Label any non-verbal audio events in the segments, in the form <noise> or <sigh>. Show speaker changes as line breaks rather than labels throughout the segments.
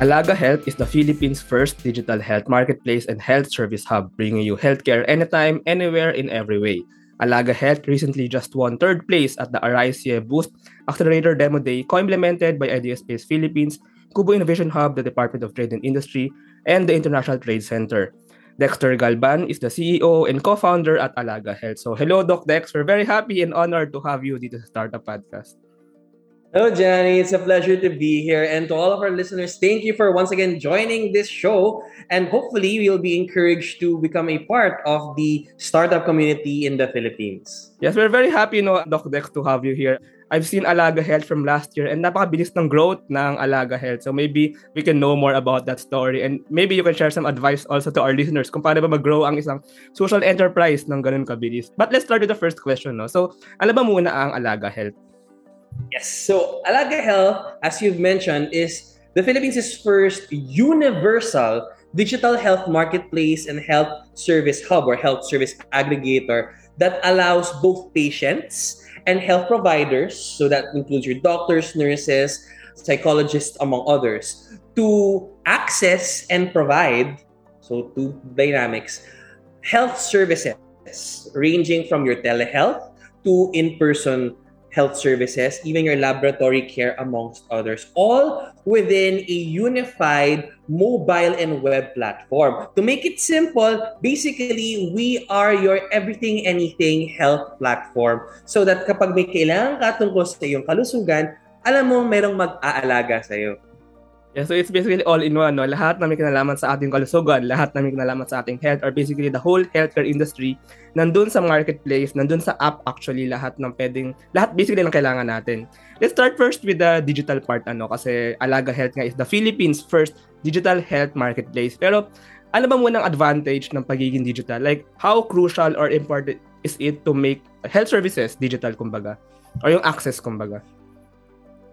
Alaga Health is the Philippines' first digital health marketplace and health service hub, bringing you healthcare anytime, anywhere, in every way. Alaga Health recently just won third place at the Aricie Boost Accelerator Demo Day, co-implemented by Ideaspace Philippines, Kubo Innovation Hub, the Department of Trade and Industry, and the International Trade Center. Dexter Galban is the CEO and co-founder at Alaga Health. So hello, Doc Dex. We're very happy and honored to have you dito sa Startup Podcast.
Hello, Johnny. It's a pleasure to be here. And to all of our listeners, thank you for once again joining this show. And hopefully, we'll be encouraged to become a part of the startup community in the Philippines.
Yes, we're very happy, no, Doc Dex, to have you here. I've seen Alaga Health from last year and napakabilis ng growth ng Alaga Health. So maybe we can know more about that story and maybe you can share some advice also to our listeners kung paano ba mag-grow ang isang social enterprise ng ganun kabilis. But let's start with the first question. No? So, ano ba muna ang Alaga Health?
Yes. So Alaga Health, as you've mentioned, is the Philippines' first universal digital health marketplace and health service hub or health service aggregator that allows both patients and health providers, so that includes your doctors, nurses, psychologists, among others, to access and provide, so two dynamics, health services ranging from your telehealth to in-person health services, even your laboratory care, amongst others, all within a unified mobile and web platform. To make it simple, basically, we are your everything, anything health platform so that kapag may kailangan ka tungkol sa iyong kalusugan, alam mo merong mag-aalaga sa iyo.
Yeah, so it's basically all in one, no? Lahat na may kinalaman sa ating kalusugan, lahat na may kinalaman sa ating health, or basically the whole healthcare industry, nandun sa marketplace, nandun sa app actually, lahat ng pwedeng, lahat basically ng kailangan natin. Let's start first with the digital part, ano, kasi Alaga Health nga is the Philippines' first digital health marketplace. Pero, ano ba muna ang advantage ng pagiging digital? Like, how crucial or important is it to make health services digital, kumbaga? Or yung access, kumbaga?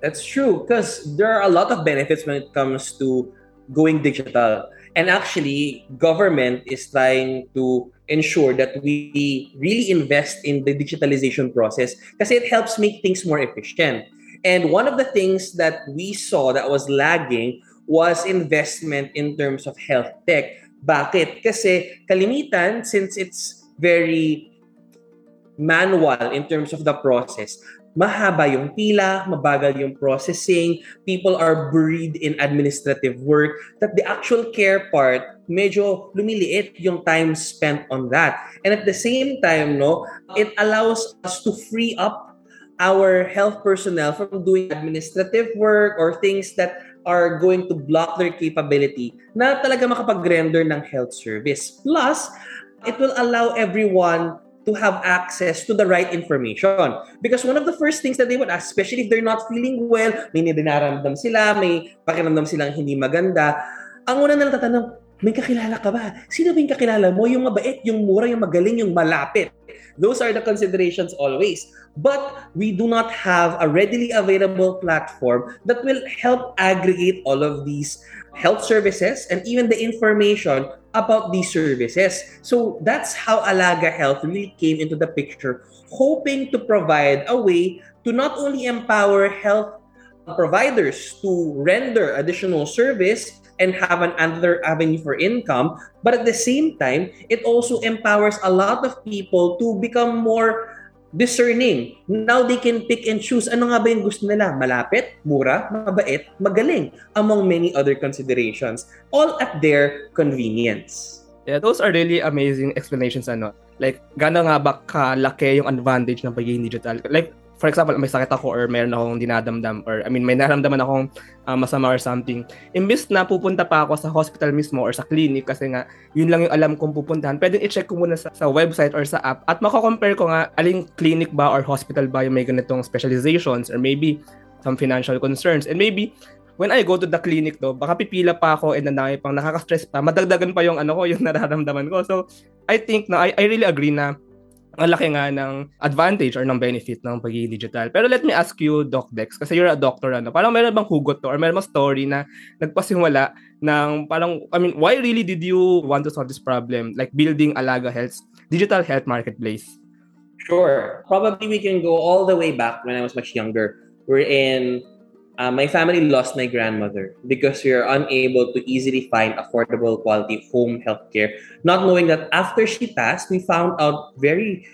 That's true because there are a lot of benefits when it comes to going digital. And actually, government is trying to ensure that we really invest in the digitalization process because it helps make things more efficient. And one of the things that we saw that was lagging was investment in terms of health tech. Bakit? Kasi kalimitan, since it's very manual in terms of the process, mahaba yung pila, mabagal yung processing, people are buried in administrative work, that the actual care part, medyo lumiliit yung time spent on that. And at the same time, no, it allows us to free up our health personnel from doing administrative work or things that are going to block their capability na talaga makapag-render ng health service. Plus, it will allow everyone to have access to the right information. Because one of the first things that they would ask, especially if they're not feeling well, may nidinaramdam sila, may pakiramdam silang hindi maganda, ang una na tatanong, may kakilala ka ba? Sino ba yung kakilala mo? Yung mabait, yung mura, yung magaling, yung malapit. Those are the considerations always. But we do not have a readily available platform that will help aggregate all of these health services and even the information about these services. So that's how Alaga Health really came into the picture, hoping to provide a way to not only empower health providers to render additional service and have an another avenue for income, but at the same time, it also empowers a lot of people to become more discerning. Now they can pick and choose ano nga ba yung gusto nila. Malapit, mura, mabait, magaling, among many other considerations. All at their convenience.
Yeah, those are really amazing explanations ano. Like, gano'n nga ba kalaki yung advantage ng pagiging digital? Like, for example, may sakit ako or meron akong dinadamdam or I mean, may naramdaman akong uh, masama or something. Imbis na pupunta pa ako sa hospital mismo or sa clinic kasi nga yun lang yung alam kong pupuntahan, pwedeng i-check ko muna sa, sa website or sa app at mako-compare ko nga aling clinic ba or hospital ba yung may ganitong specializations or maybe some financial concerns and maybe when I go to the clinic do, baka pipila pa ako and nanay pang nakaka-stress pa, madagdagan pa yung ano ko, yung <laughs> nararamdaman ko. So, I think na I, I really agree na ang laki nga ng advantage or ng benefit ng pagiging digital. Pero let me ask you, Doc Dex, kasi you're a doctor, ano, parang meron bang hugot to or meron bang story na nagpasimula ng parang, I mean, why really did you want to solve this problem? Like building Alaga Health's digital health marketplace?
Sure. Probably we can go all the way back when I was much younger. We're in uh, my family lost my grandmother because we are unable to easily find affordable quality home healthcare. Not knowing that after she passed, we found out very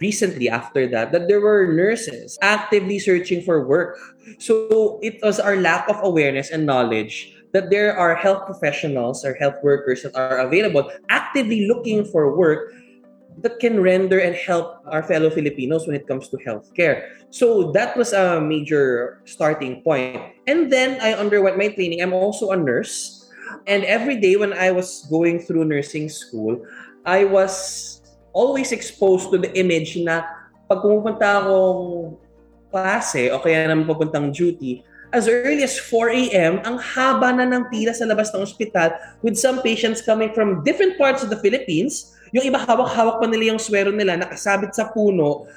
recently after that that there were nurses actively searching for work. So it was our lack of awareness and knowledge that there are health professionals or health workers that are available actively looking for work that can render and help our fellow Filipinos when it comes to healthcare. So that was a major starting point. And then I underwent my training. I'm also a nurse. And every day when I was going through nursing school, I was always exposed to the image na pag pumupunta akong klase o kaya naman papuntang duty, as early as 4 a.m., ang haba na ng pila sa labas ng ospital with some patients coming from different parts of the Philippines yung iba hawak-hawak pa nila yung swero nila, nakasabit sa puno,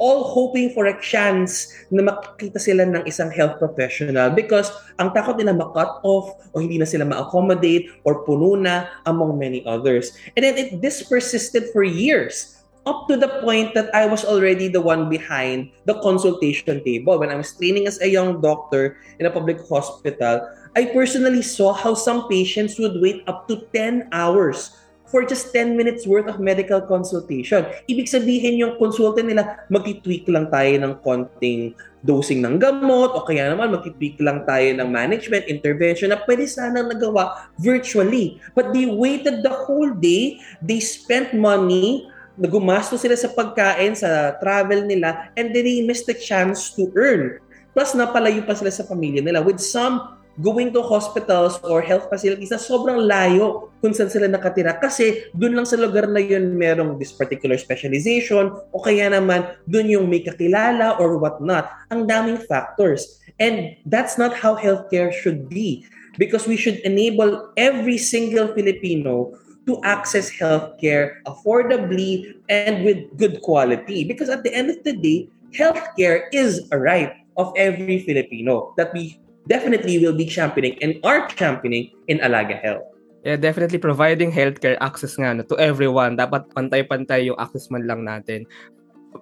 all hoping for a chance na makita sila ng isang health professional because ang takot nila ma-cut off o hindi na sila ma-accommodate or puno na among many others. And then it, this persisted for years up to the point that I was already the one behind the consultation table. When I was training as a young doctor in a public hospital, I personally saw how some patients would wait up to 10 hours for just 10 minutes worth of medical consultation. Ibig sabihin yung consultant nila, mag-tweak lang tayo ng konting dosing ng gamot o kaya naman mag-tweak lang tayo ng management intervention na pwede sanang nagawa virtually. But they waited the whole day, they spent money, nagumasto sila sa pagkain, sa travel nila, and then they missed the chance to earn. Plus, napalayo pa sila sa pamilya nila with some going to hospitals or health facilities na sobrang layo kung saan sila nakatira kasi dun lang sa lugar na yun merong this particular specialization o kaya naman dun yung may kakilala or what not. Ang daming factors. And that's not how healthcare should be because we should enable every single Filipino to access healthcare affordably and with good quality because at the end of the day, healthcare is a right of every Filipino that we definitely will be championing and are championing in Alaga Health.
Yeah, definitely providing healthcare access nga no, to everyone. Dapat pantay-pantay yung access man lang natin.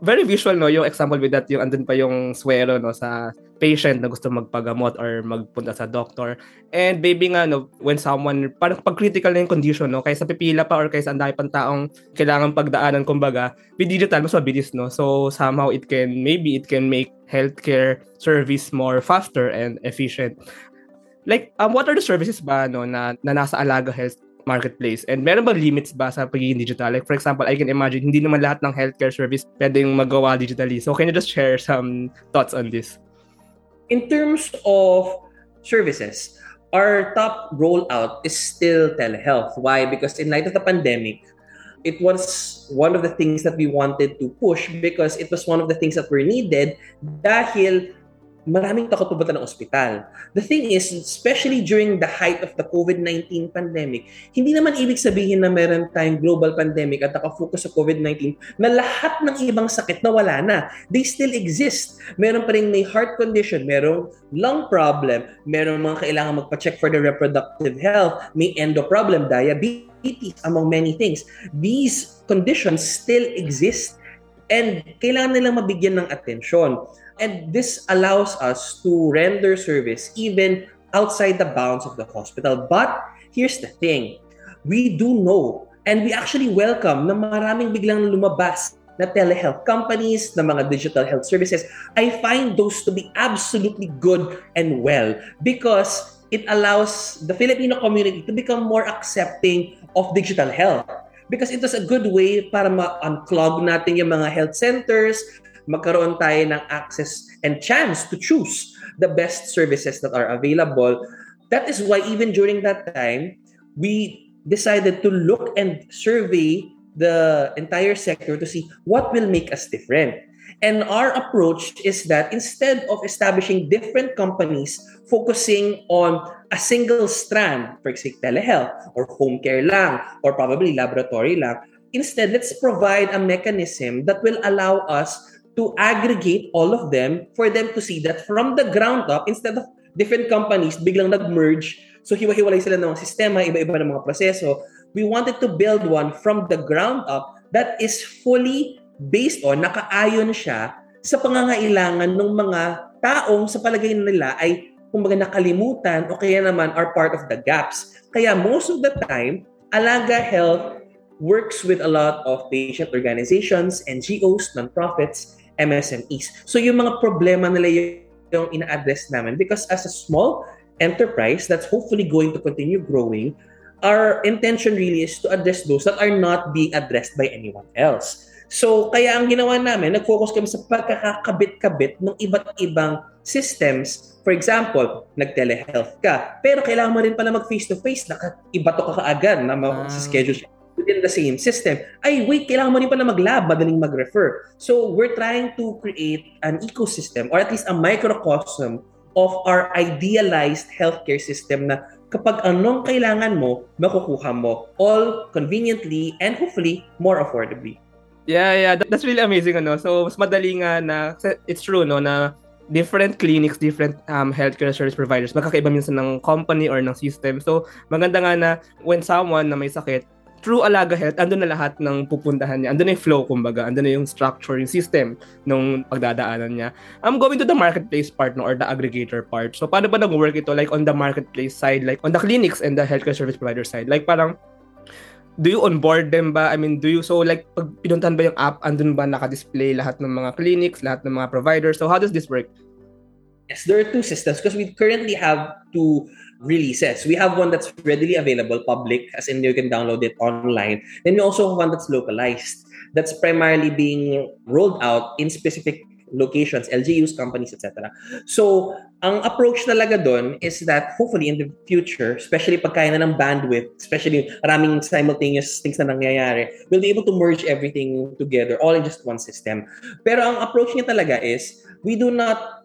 Very visual no yung example with that yung andun pa yung swero no sa patient na gusto magpagamot or magpunta sa doctor. And baby nga no when someone parang pag critical na yung condition no kaysa pipila pa or kaysa anday pang taong kailangan pagdaanan kumbaga, with digital mas mabilis no. So somehow it can maybe it can make healthcare service more faster and efficient. Like, um, what are the services ba no, na, na nasa Alaga Health marketplace? And meron ba limits ba sa pagiging digital? Like, for example, I can imagine, hindi naman lahat ng healthcare service pwedeng magawa digitally. So, can you just share some thoughts on this?
In terms of services, our top rollout is still telehealth. Why? Because in light of the pandemic, it was one of the things that we wanted to push because it was one of the things that were needed dahil maraming takot pumunta ng ospital. The thing is, especially during the height of the COVID-19 pandemic, hindi naman ibig sabihin na meron tayong global pandemic at nakafocus sa COVID-19 na lahat ng ibang sakit na wala na. They still exist. Meron pa rin may heart condition, merong lung problem, meron mga kailangan magpa-check for the reproductive health, may endo problem, diabetes, among many things. These conditions still exist and kailangan nilang mabigyan ng atensyon. And this allows us to render service even outside the bounds of the hospital. But here's the thing. We do know and we actually welcome na maraming biglang lumabas na telehealth companies, na mga digital health services. I find those to be absolutely good and well because it allows the Filipino community to become more accepting of digital health because it was a good way para ma-unclog natin yung mga health centers, magkaroon tayo ng access and chance to choose the best services that are available. That is why even during that time, we decided to look and survey the entire sector to see what will make us different. And our approach is that instead of establishing different companies focusing on a single strand, for example, telehealth or home care lang, or probably laboratory lang, instead, let's provide a mechanism that will allow us to aggregate all of them for them to see that from the ground up, instead of different companies biglang nag-merge, so hiwa-hiwalay sila ng sistema, iba-iba ng mga proseso, we wanted to build one from the ground up that is fully based on, nakaayon siya sa pangangailangan ng mga taong sa palagay nila ay kumbaga nakalimutan o kaya naman are part of the gaps. Kaya most of the time, Alaga Health works with a lot of patient organizations, NGOs, nonprofits, MSMEs. So yung mga problema nila yung ina-address namin because as a small enterprise that's hopefully going to continue growing, our intention really is to address those that are not being addressed by anyone else. So, kaya ang ginawa namin, nag-focus kami sa pagkakakabit-kabit ng iba't ibang systems. For example, nag-telehealth ka, pero kailangan mo rin pala mag-face-to-face, naka-iba to ka kaagad na mag-schedule siya within the same system. Ay, wait, kailangan mo rin pala mag-lab, madaling mag-refer. So, we're trying to create an ecosystem or at least a microcosm of our idealized healthcare system na kapag anong kailangan mo, makukuha mo all conveniently and hopefully more affordably.
Yeah, yeah, that's really amazing ano. So, mas madali nga na it's true no na different clinics, different um, healthcare service providers, magkakaiba minsan ng company or ng system. So, maganda nga na when someone na may sakit, through Alaga Health, andun na lahat ng pupuntahan niya. Andun na yung flow, kumbaga. Andun na yung structure, yung system nung pagdadaanan niya. I'm going to the marketplace part no, or the aggregator part. So, paano ba nag-work ito? Like, on the marketplace side, like, on the clinics and the healthcare service provider side. Like, parang, do you onboard them ba? I mean, do you, so like, pag pinuntahan ba yung app, andun ba naka-display lahat ng mga clinics, lahat ng mga providers? So, how does this work?
Yes, there are two systems because we currently have two releases. We have one that's readily available, public, as in you can download it online. Then we also have one that's localized, that's primarily being rolled out in specific locations, LGUs, companies, etc. So, ang approach talaga doon is that hopefully in the future, especially pag kaya na ng bandwidth, especially maraming simultaneous things na nangyayari, we'll be able to merge everything together all in just one system. Pero ang approach niya talaga is we do not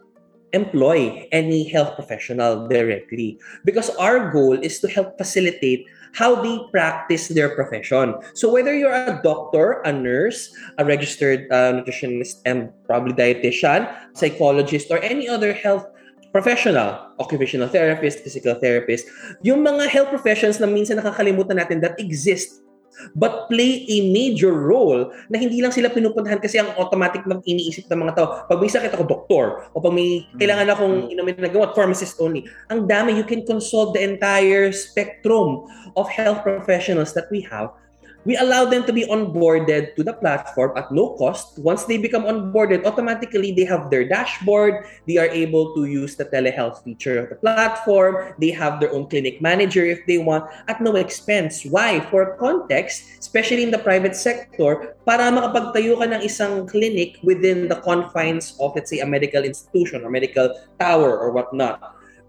employ any health professional directly because our goal is to help facilitate how they practice their profession. So whether you're a doctor, a nurse, a registered uh, nutritionist, and probably dietitian, psychologist, or any other health professional, occupational therapist, physical therapist, yung mga health professions na minsan nakakalimutan natin that exist but play a major role na hindi lang sila pinupuntahan kasi ang automatic lang iniisip ng mga tao. Pag may sakit ako, doktor. O pag may mm. kailangan akong mm. inumin na gamot, pharmacist only. Ang dami, you can consult the entire spectrum of health professionals that we have we allow them to be onboarded to the platform at no cost. Once they become onboarded, automatically they have their dashboard. They are able to use the telehealth feature of the platform. They have their own clinic manager if they want at no expense. Why? For context, especially in the private sector, para makapagtayo ka ng isang clinic within the confines of, let's say, a medical institution or medical tower or whatnot,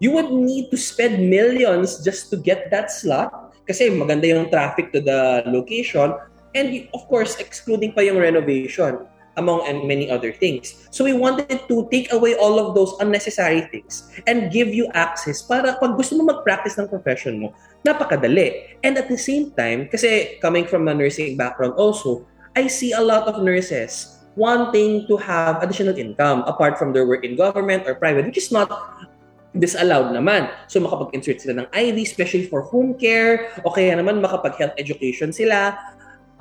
you would need to spend millions just to get that slot kasi maganda yung traffic to the location and of course excluding pa yung renovation among and many other things. So we wanted to take away all of those unnecessary things and give you access para pag gusto mo mag-practice ng profession mo, napakadali. And at the same time, kasi coming from a nursing background also, I see a lot of nurses wanting to have additional income apart from their work in government or private, which is not disallowed naman. So makapag-insert sila ng ID, especially for home care, o kaya naman makapag-health education sila.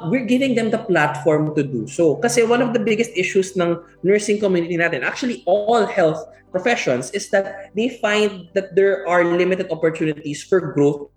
We're giving them the platform to do so. Kasi one of the biggest issues ng nursing community natin, actually all health professions, is that they find that there are limited opportunities for growth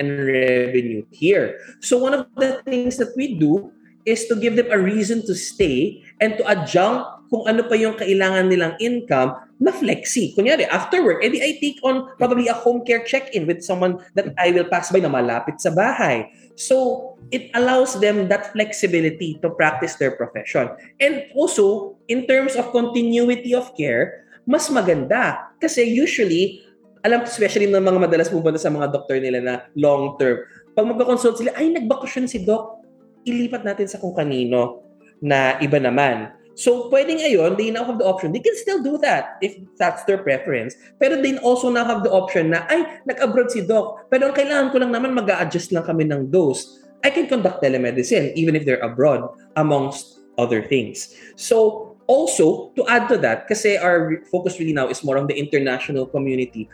and revenue here. So one of the things that we do is to give them a reason to stay and to adjunct kung ano pa yung kailangan nilang income na flexi. Kunyari, after work, edi I take on probably a home care check-in with someone that I will pass by na malapit sa bahay. So, it allows them that flexibility to practice their profession. And also, in terms of continuity of care, mas maganda. Kasi usually, alam especially ng mga madalas pupunta sa mga doktor nila na long term, pag magka-consult sila, ay, nagbakasyon si doc, ilipat natin sa kung kanino na iba naman. So, pwedeng ngayon, they now have the option. They can still do that if that's their preference. Pero they also now have the option na, ay, nag-abroad si Doc. Pero ang kailangan ko lang naman, mag adjust lang kami ng dose. I can conduct telemedicine even if they're abroad, amongst other things. So, also, to add to that, kasi our focus really now is more on the international community.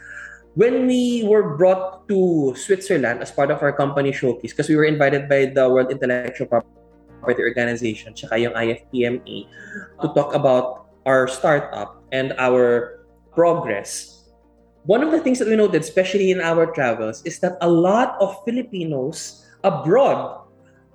When we were brought to Switzerland as part of our company showcase, because we were invited by the World Intellectual Property Party Organization tsaka yung IFPMA to talk about our startup and our progress. one of the things that we noted, especially in our travels, is that a lot of Filipinos abroad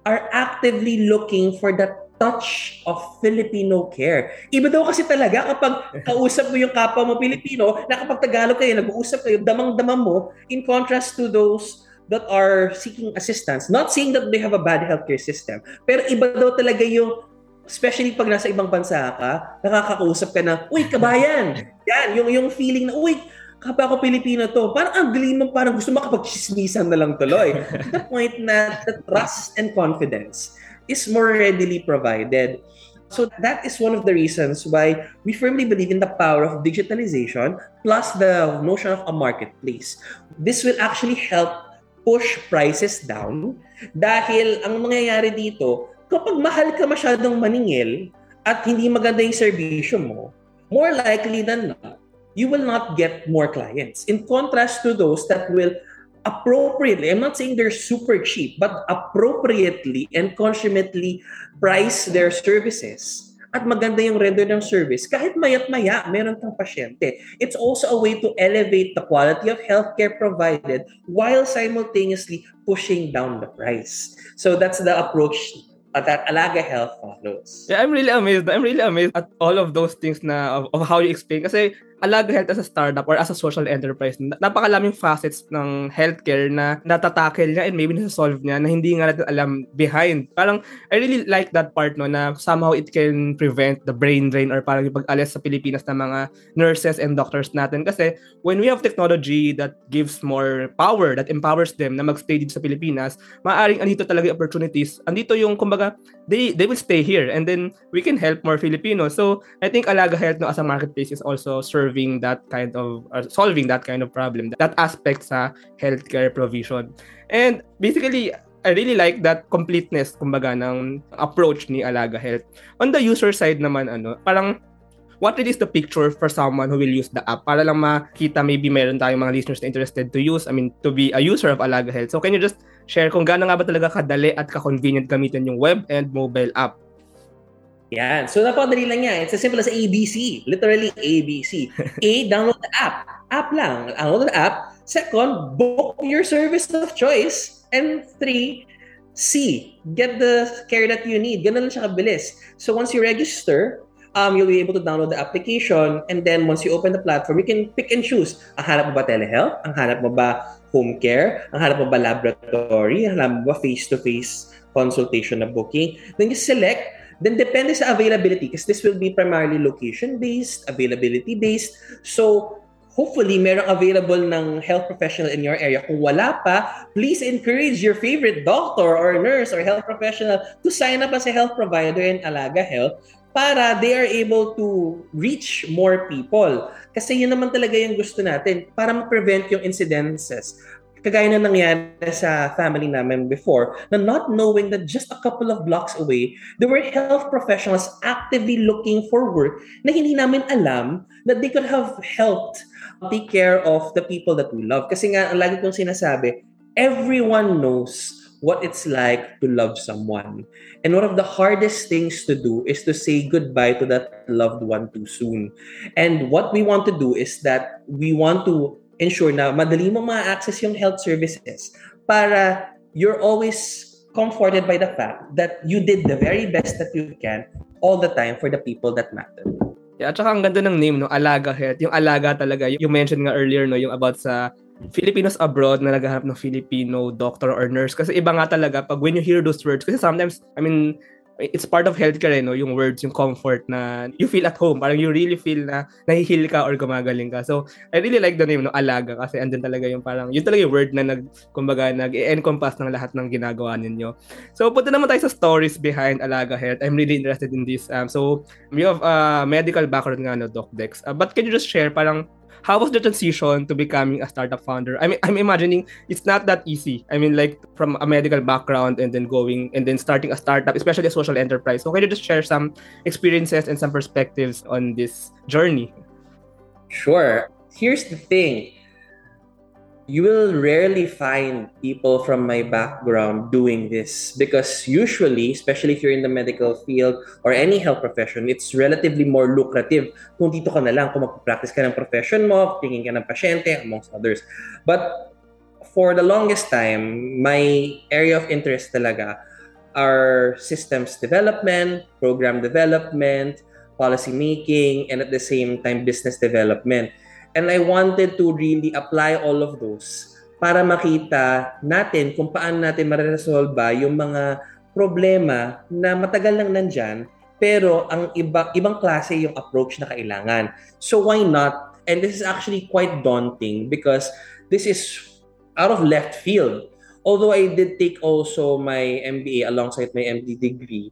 are actively looking for that touch of Filipino care. Iba daw kasi talaga kapag kausap mo yung kapwa mo Pilipino, na kapag Tagalog kayo, nag-uusap kayo, damang-damang mo, in contrast to those that are seeking assistance. Not saying that they have a bad healthcare system, pero iba daw talaga yung especially pag nasa ibang bansa ka, nakakausap ka ng, uy, kabayan! <laughs> Yan, yung, yung feeling na, uy, kapag ako Pilipino to, parang ang galing mo, parang gusto makapag-chismisan na lang tuloy. <laughs> to the point na the trust and confidence is more readily provided. So that is one of the reasons why we firmly believe in the power of digitalization plus the notion of a marketplace. This will actually help push prices down dahil ang mangyayari dito, kapag mahal ka masyadong maningil at hindi maganda yung serbisyo mo, more likely than not, you will not get more clients. In contrast to those that will appropriately, I'm not saying they're super cheap, but appropriately and consummately price their services at maganda yung render ng service, kahit mayat maya, meron kang pasyente. It's also a way to elevate the quality of healthcare provided while simultaneously pushing down the price. So that's the approach that Alaga Health follows.
Yeah, I'm really amazed. I'm really amazed at all of those things na of, of how you explain. Kasi Alaga Health as a startup or as a social enterprise, napakalaming facets ng healthcare na natatakel niya and maybe nasa-solve niya na hindi nga natin alam behind. Parang, I really like that part no, na somehow it can prevent the brain drain or parang yung pag-alis sa Pilipinas ng mga nurses and doctors natin. Kasi when we have technology that gives more power, that empowers them na mag-stay dito sa Pilipinas, maaaring andito talaga yung opportunities. Andito yung, kumbaga, they, they will stay here and then we can help more Filipinos. So, I think Alaga Health no, as a marketplace is also serving that kind of uh, solving that kind of problem that aspect sa healthcare provision. And basically I really like that completeness kumbaga ng approach ni Alaga Health. On the user side naman ano parang what really is the picture for someone who will use the app? Para lang makita maybe meron tayong mga listeners na interested to use I mean to be a user of Alaga Health. So can you just share kung gaano nga ba talaga kadali at ka-convenient gamitin yung web and mobile app
Yan. So, napakadali lang yan. It's as simple as ABC. Literally ABC. A, <laughs> download the app. App lang. Download the app. Second, book your service of choice. And three, C, get the care that you need. Ganun lang siya kabilis. So, once you register, um, you'll be able to download the application. And then, once you open the platform, you can pick and choose. Ang hanap mo ba telehealth? Ang hanap mo ba home care? Ang hanap mo ba laboratory? Ang hanap mo ba face-to-face consultation na booking? Then, you select Then depende sa availability because this will be primarily location-based, availability-based. So, hopefully, merong available ng health professional in your area. Kung wala pa, please encourage your favorite doctor or nurse or health professional to sign up as a health provider in Alaga Health para they are able to reach more people. Kasi yun naman talaga yung gusto natin para ma-prevent yung incidences kagaya na nangyari sa family namin before, na not knowing that just a couple of blocks away, there were health professionals actively looking for work na hindi namin alam that they could have helped take care of the people that we love. Kasi nga, ang lagi kong sinasabi, everyone knows what it's like to love someone. And one of the hardest things to do is to say goodbye to that loved one too soon. And what we want to do is that we want to ensure na madali mo ma-access yung health services para you're always comforted by the fact that you did the very best that you can all the time for the people that matter.
Yeah, at saka ang ganda ng name, no? Alaga Health. Yung alaga talaga. You mentioned nga earlier, no? Yung about sa Filipinos abroad na naghahanap ng Filipino doctor or nurse. Kasi iba nga talaga pag when you hear those words. Kasi sometimes, I mean, it's part of healthcare, eh, no? yung words, yung comfort na you feel at home. Parang you really feel na nahihil ka or gumagaling ka. So, I really like the name, no? Alaga. Kasi andun talaga yung parang, yun talaga yung word na nag, kumbaga, nag-encompass ng lahat ng ginagawa ninyo. So, punta naman tayo sa stories behind Alaga Health. I'm really interested in this. Um, so, you have uh, medical background nga, no, Doc Dex. Uh, but can you just share parang how was the transition to becoming a startup founder? I mean, I'm imagining it's not that easy. I mean, like from a medical background and then going and then starting a startup, especially a social enterprise. So can you just share some experiences and some perspectives on this journey?
Sure. Here's the thing. You will rarely find people from my background doing this because usually, especially if you're in the medical field or any health profession, it's relatively more lucrative kung dito ka na lang, kung mag-practice ka ng profession mo, tingin ka ng pasyente, amongst others. But for the longest time, my area of interest talaga are systems development, program development, policy making, and at the same time, business development. And I wanted to really apply all of those para makita natin kung paano natin maresolve yung mga problema na matagal nang nandyan pero ang iba, ibang klase yung approach na kailangan. So why not? And this is actually quite daunting because this is out of left field. Although I did take also my MBA alongside my MD degree,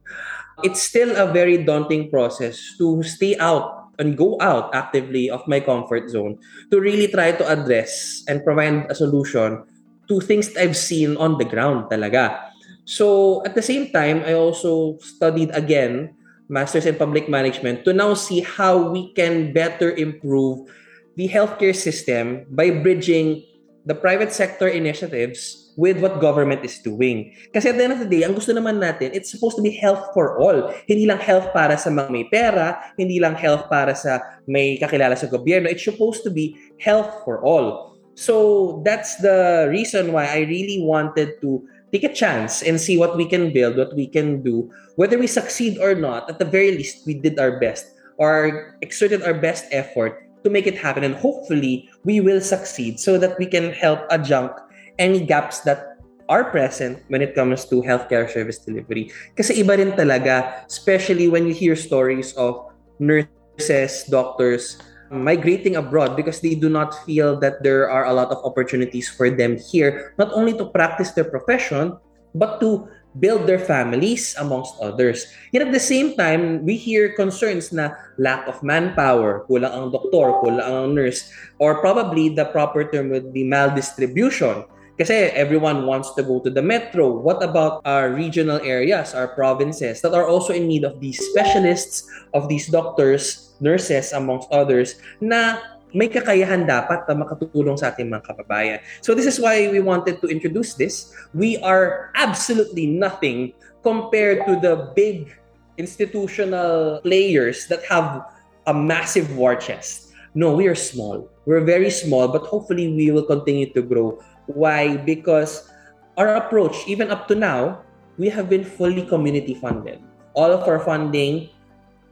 it's still a very daunting process to stay out and go out actively of my comfort zone to really try to address and provide a solution to things that I've seen on the ground talaga. So at the same time, I also studied again Masters in Public Management to now see how we can better improve the healthcare system by bridging the private sector initiatives with what government is doing. Kasi at the end of the day, ang gusto naman natin, it's supposed to be health for all. Hindi lang health para sa mga may pera, hindi lang health para sa may kakilala sa gobyerno. It's supposed to be health for all. So that's the reason why I really wanted to take a chance and see what we can build, what we can do. Whether we succeed or not, at the very least, we did our best or exerted our best effort to make it happen. And hopefully, we will succeed so that we can help adjunct any gaps that are present when it comes to healthcare service delivery. Kasi iba rin talaga, especially when you hear stories of nurses, doctors migrating abroad because they do not feel that there are a lot of opportunities for them here, not only to practice their profession, but to build their families amongst others. Yet at the same time, we hear concerns na lack of manpower, kulang ang doktor, kulang ang nurse, or probably the proper term would be maldistribution Kasi everyone wants to go to the metro. What about our regional areas, our provinces that are also in need of these specialists, of these doctors, nurses, amongst others, na may kakayahan dapat na makatulong sa ating mga kababayan. So this is why we wanted to introduce this. We are absolutely nothing compared to the big institutional players that have a massive war chest. No, we are small. We're very small, but hopefully we will continue to grow Why? Because our approach, even up to now, we have been fully community funded. All of our funding,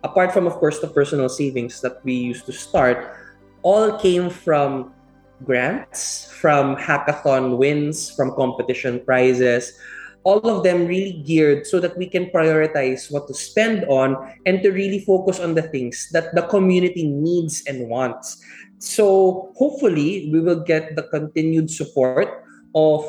apart from, of course, the personal savings that we used to start, all came from grants, from hackathon wins, from competition prizes, all of them really geared so that we can prioritize what to spend on and to really focus on the things that the community needs and wants. So hopefully, we will get the continued support of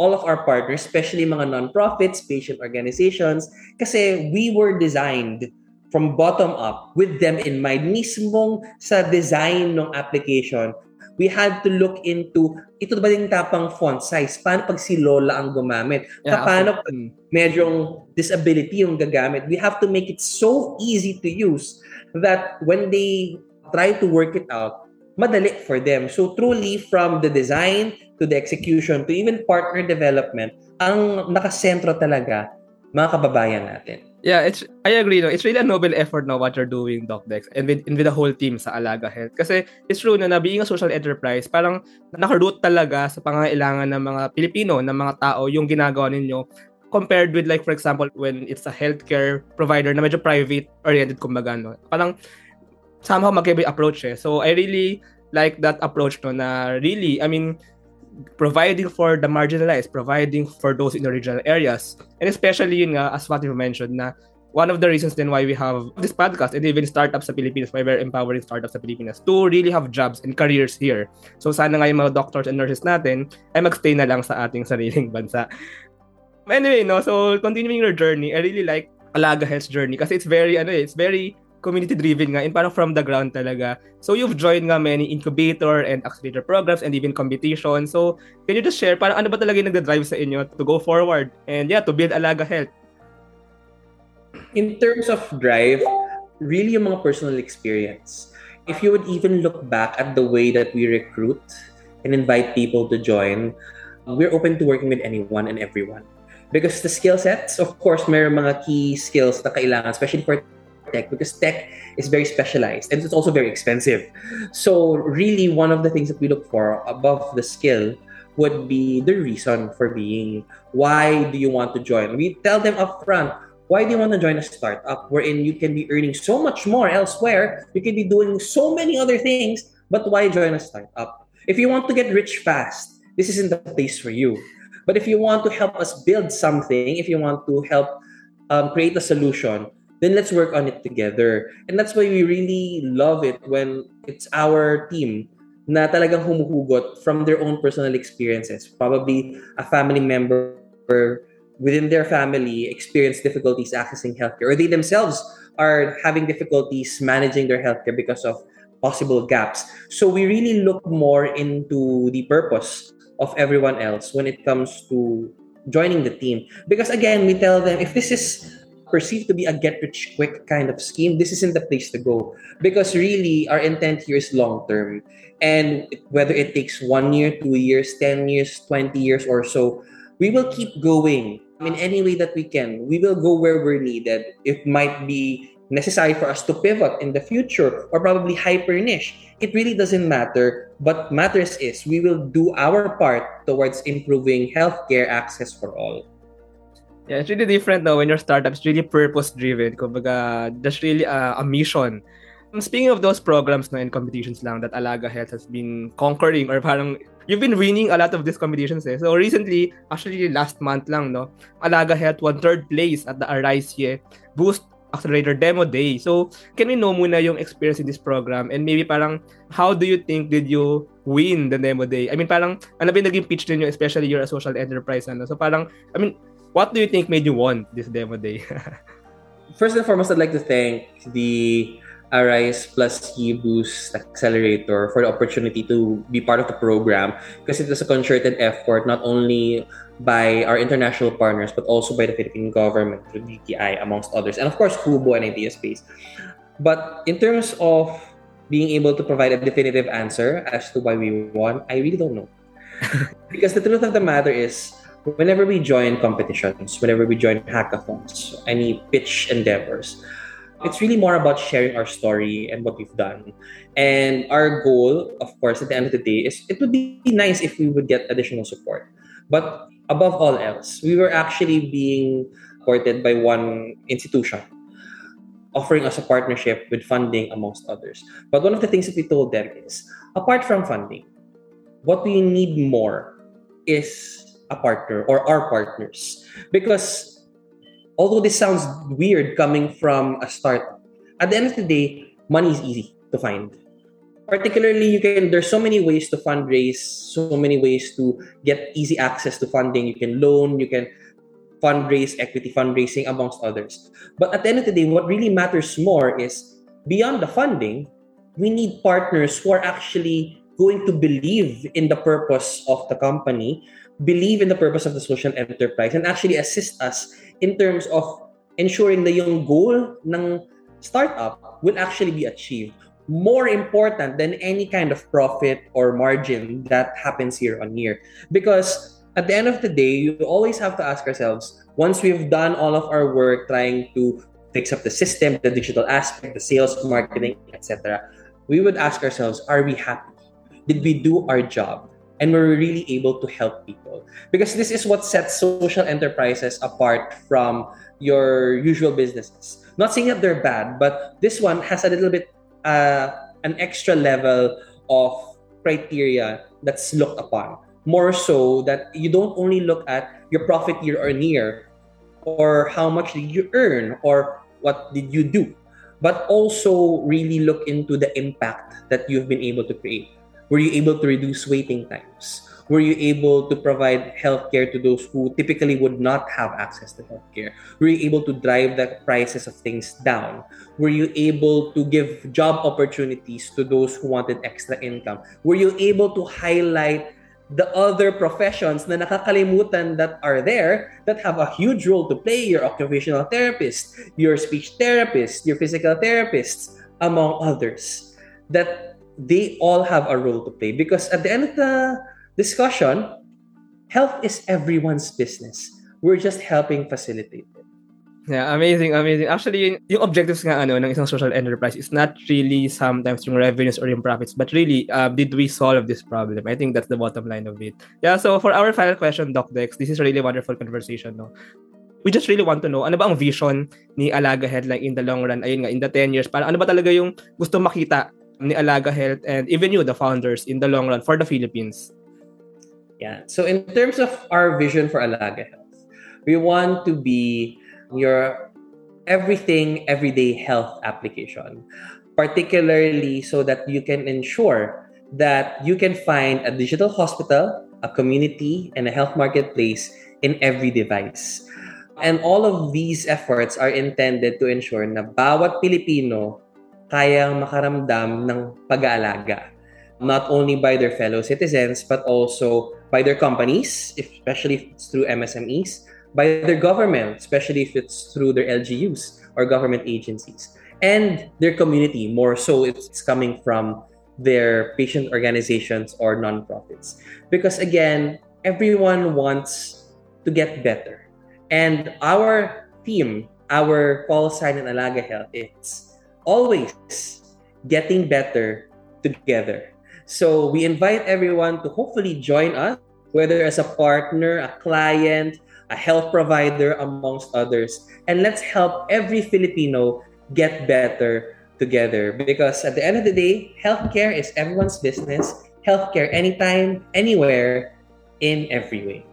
all of our partners, especially mga nonprofits, patient organizations, kasi we were designed from bottom up with them in mind. Mismong sa design ng application, we had to look into ito ba yung tapang font size? Paano pag si Lola ang gumamit? Yeah, Paano pag medyong disability yung gagamit? We have to make it so easy to use that when they try to work it out, madali for them. So truly from the design to the execution to even partner development, ang nakasentro talaga mga kababayan natin.
Yeah, it's I agree no. It's really a noble effort no what you're doing Doc Dex and with, and with the whole team sa Alaga Health. Kasi it's true na, na being a social enterprise, parang nakaroot talaga sa pangangailangan ng mga Pilipino, ng mga tao yung ginagawa ninyo compared with like for example when it's a healthcare provider na medyo private oriented kumbaga no. Parang somehow magkaiba approach eh. So I really like that approach no na really I mean providing for the marginalized, providing for those in the regional areas. And especially yun nga, as what you mentioned, na one of the reasons then why we have this podcast and even startups sa Pilipinas, why we're empowering startups sa Pilipinas to really have jobs and careers here. So sana nga yung mga doctors and nurses natin ay magstay na lang sa ating sariling bansa. Anyway, no, so continuing your journey, I really like Alaga Health's journey kasi it's very, ano eh, it's very community driven nga and parang from the ground talaga. So you've joined nga many incubator and accelerator programs and even competition. So can you just share parang ano ba talaga nagda-drive sa inyo to go forward and yeah, to build Alaga Health?
In terms of drive, really yung mga personal experience. If you would even look back at the way that we recruit and invite people to join. Uh, we're open to working with anyone and everyone. Because the skill sets, of course, may mga key skills na kailangan, especially for tech, because tech is very specialized and it's also very expensive. So really, one of the things that we look for above the skill would be the reason for being. Why do you want to join? We tell them upfront, why do you want to join a startup wherein you can be earning so much more elsewhere? You can be doing so many other things, but why join a startup? If you want to get rich fast, this isn't the place for you. But if you want to help us build something, if you want to help um, create a solution, then let's work on it together. And that's why we really love it when it's our team na talagang humuhugot from their own personal experiences. Probably a family member within their family experience difficulties accessing healthcare, or they themselves are having difficulties managing their healthcare because of possible gaps. So we really look more into the purpose of everyone else when it comes to joining the team. Because again, we tell them if this is perceived to be a get rich quick kind of scheme, this isn't the place to go. Because really, our intent here is long term. And whether it takes one year, two years, 10 years, 20 years, or so, we will keep going in any way that we can. We will go where we're needed. It might be necessary for us to pivot in the future or probably hyper niche. It really doesn't matter. But matters is we will do our part towards improving healthcare access for all.
Yeah, it's really different though when your startup is really purpose driven. Kumbaga, that's really uh, a mission. Speaking of those programs no, and competitions lang that Alaga Health has been conquering or parang you've been winning a lot of these competitions eh. So recently, actually last month lang, no, Alaga Health won third place at the Arise Ye Boost Accelerator Demo Day. So, can we know muna yung experience in this program and maybe parang how do you think did you win the Demo Day? I mean, parang ano ba yung naging pitch ninyo, especially you're a social enterprise, ano? So, parang, I mean, what do you think made you want this Demo Day? <laughs>
First and foremost, I'd like to thank the Arise plus eBoost Accelerator for the opportunity to be part of the program because it was a concerted effort not only by our international partners but also by the Philippine government through DTI amongst others and of course Kubo and Idea Space. But in terms of being able to provide a definitive answer as to why we won, I really don't know. <laughs> because the truth of the matter is whenever we join competitions, whenever we join hackathons, any pitch endeavors, it's really more about sharing our story and what we've done. And our goal, of course, at the end of the day, is it would be nice if we would get additional support. But above all else, we were actually being supported by one institution offering us a partnership with funding amongst others. But one of the things that we told them is apart from funding, what we need more is a partner or our partners. Because although this sounds weird coming from a startup, at the end of the day, money is easy to find. Particularly, you can there's so many ways to fundraise, so many ways to get easy access to funding. You can loan, you can fundraise, equity fundraising, amongst others. But at the end of the day, what really matters more is beyond the funding, we need partners who are actually going to believe in the purpose of the company, believe in the purpose of the social enterprise, and actually assist us in terms of ensuring that yung goal ng startup will actually be achieved. More important than any kind of profit or margin that happens year on year. Because at the end of the day, you always have to ask ourselves, once we've done all of our work trying to fix up the system, the digital aspect, the sales, marketing, etc., we would ask ourselves, are we happy? Did we do our job? And we're really able to help people. Because this is what sets social enterprises apart from your usual businesses. Not saying that they're bad but this one has a little bit uh, an extra level of criteria that's looked upon. More so that you don't only look at your profit year on year or how much did you earn or what did you do but also really look into the impact that you've been able to create were you able to reduce waiting times? Were you able to provide healthcare to those who typically would not have access to healthcare? Were you able to drive the prices of things down? Were you able to give job opportunities to those who wanted extra income? Were you able to highlight the other professions na nakakalimutan that are there that have a huge role to play your occupational therapist, your speech therapist, your physical therapists, among others? That they all have a role to play because at the end of the discussion, health is everyone's business. We're just helping facilitate it.
Yeah, amazing, amazing. Actually, yung, yung objectives nga ano ng isang social enterprise is not really sometimes yung revenues or yung profits, but really, uh, did we solve this problem? I think that's the bottom line of it. Yeah, so for our final question, Doc Dex, this is really wonderful conversation, no? We just really want to know, ano ba ang vision ni Alaga Health in the long run? Ayun nga, in the 10 years, para ano ba talaga yung gusto makita ni Alaga Health and even you, the founders, in the long run for the Philippines?
Yeah. So in terms of our vision for Alaga Health, we want to be your everything everyday health application particularly so that you can ensure that you can find a digital hospital a community and a health marketplace in every device and all of these efforts are intended to ensure na bawat Pilipino kayang makaramdam ng pag-aalaga not only by their fellow citizens but also by their companies especially through MSMEs by their government, especially if it's through their LGUs or government agencies, and their community, more so if it's coming from their patient organizations or nonprofits. Because again, everyone wants to get better. And our team, our call sign in Alaga Health, it's always getting better together. So we invite everyone to hopefully join us, whether as a partner, a client, a health provider, amongst others. And let's help every Filipino get better together. Because at the end of the day, healthcare is everyone's business. Healthcare anytime, anywhere, in every way.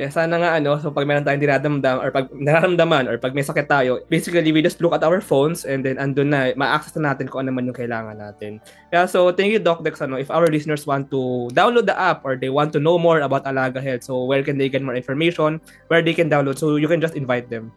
Yeah, sana nga ano, so pag meron tayong dinadamdam or pag nararamdaman or pag may sakit tayo, basically we just look at our phones and then andun na, ma-access na natin kung ano man yung kailangan natin. Yeah, so thank you Doc Dex ano, if our listeners want to download the app or they want to know more about Alaga Health, so where can they get more information, where they can download, so you can just invite them.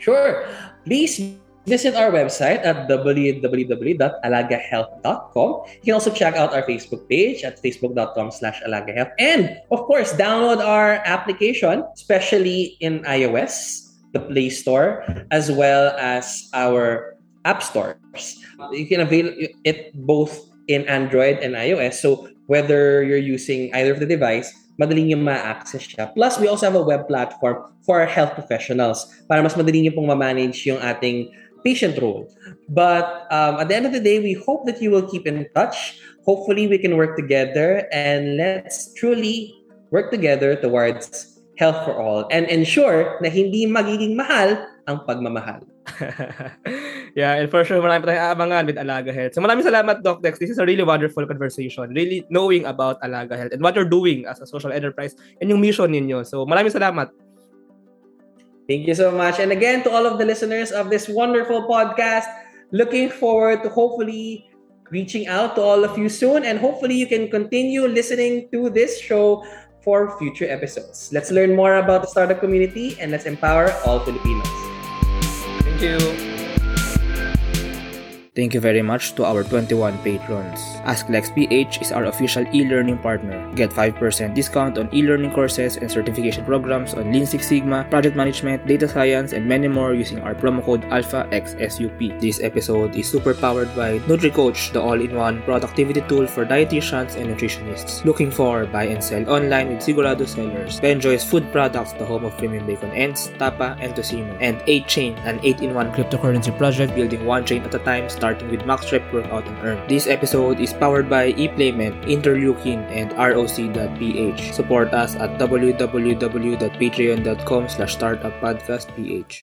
Sure. Please Visit our website at www.alagahealth.com. You can also check out our Facebook page at facebook.com slash alagahealth. And, of course, download our application, especially in iOS, the Play Store, as well as our app stores. You can avail it both in Android and iOS. So, whether you're using either of the device, madaling yung ma-access siya. Plus, we also have a web platform for health professionals para mas madaling yung pong ma-manage yung ating patient role. But um, at the end of the day, we hope that you will keep in touch. Hopefully, we can work together and let's truly work together towards health for all and ensure na hindi magiging mahal ang pagmamahal. <laughs>
yeah, and for sure, marami tayong aabangan with Alaga Health. So maraming salamat, Doc Dex. This is a really wonderful conversation. Really knowing about Alaga Health and what you're doing as a social enterprise and yung mission ninyo. So maraming salamat.
Thank you so much. And again, to all of the listeners of this wonderful podcast, looking forward to hopefully reaching out to all of you soon. And hopefully, you can continue listening to this show for future episodes. Let's learn more about the startup community and let's empower all Filipinos.
Thank you.
Thank you very much to our 21 patrons. AskLexPH is our official e-learning partner. Get 5% discount on e-learning courses and certification programs on Lean Six Sigma, project management, data science, and many more using our promo code ALPHAXSUP. This episode is super powered by NutriCoach, the all-in-one productivity tool for dietitians and nutritionists. Looking for buy and sell online with Sigurado sellers. Benjoy's food products, the home of premium bacon ends, Tapa, and Tosimo. And 8Chain, an 8-in-1 cryptocurrency project building one chain at a time starting with max rep workout and earn. This episode is powered by ePlayment, Interleukin, and ROC.ph. Support us at www.patreon.com slash startuppodcastph.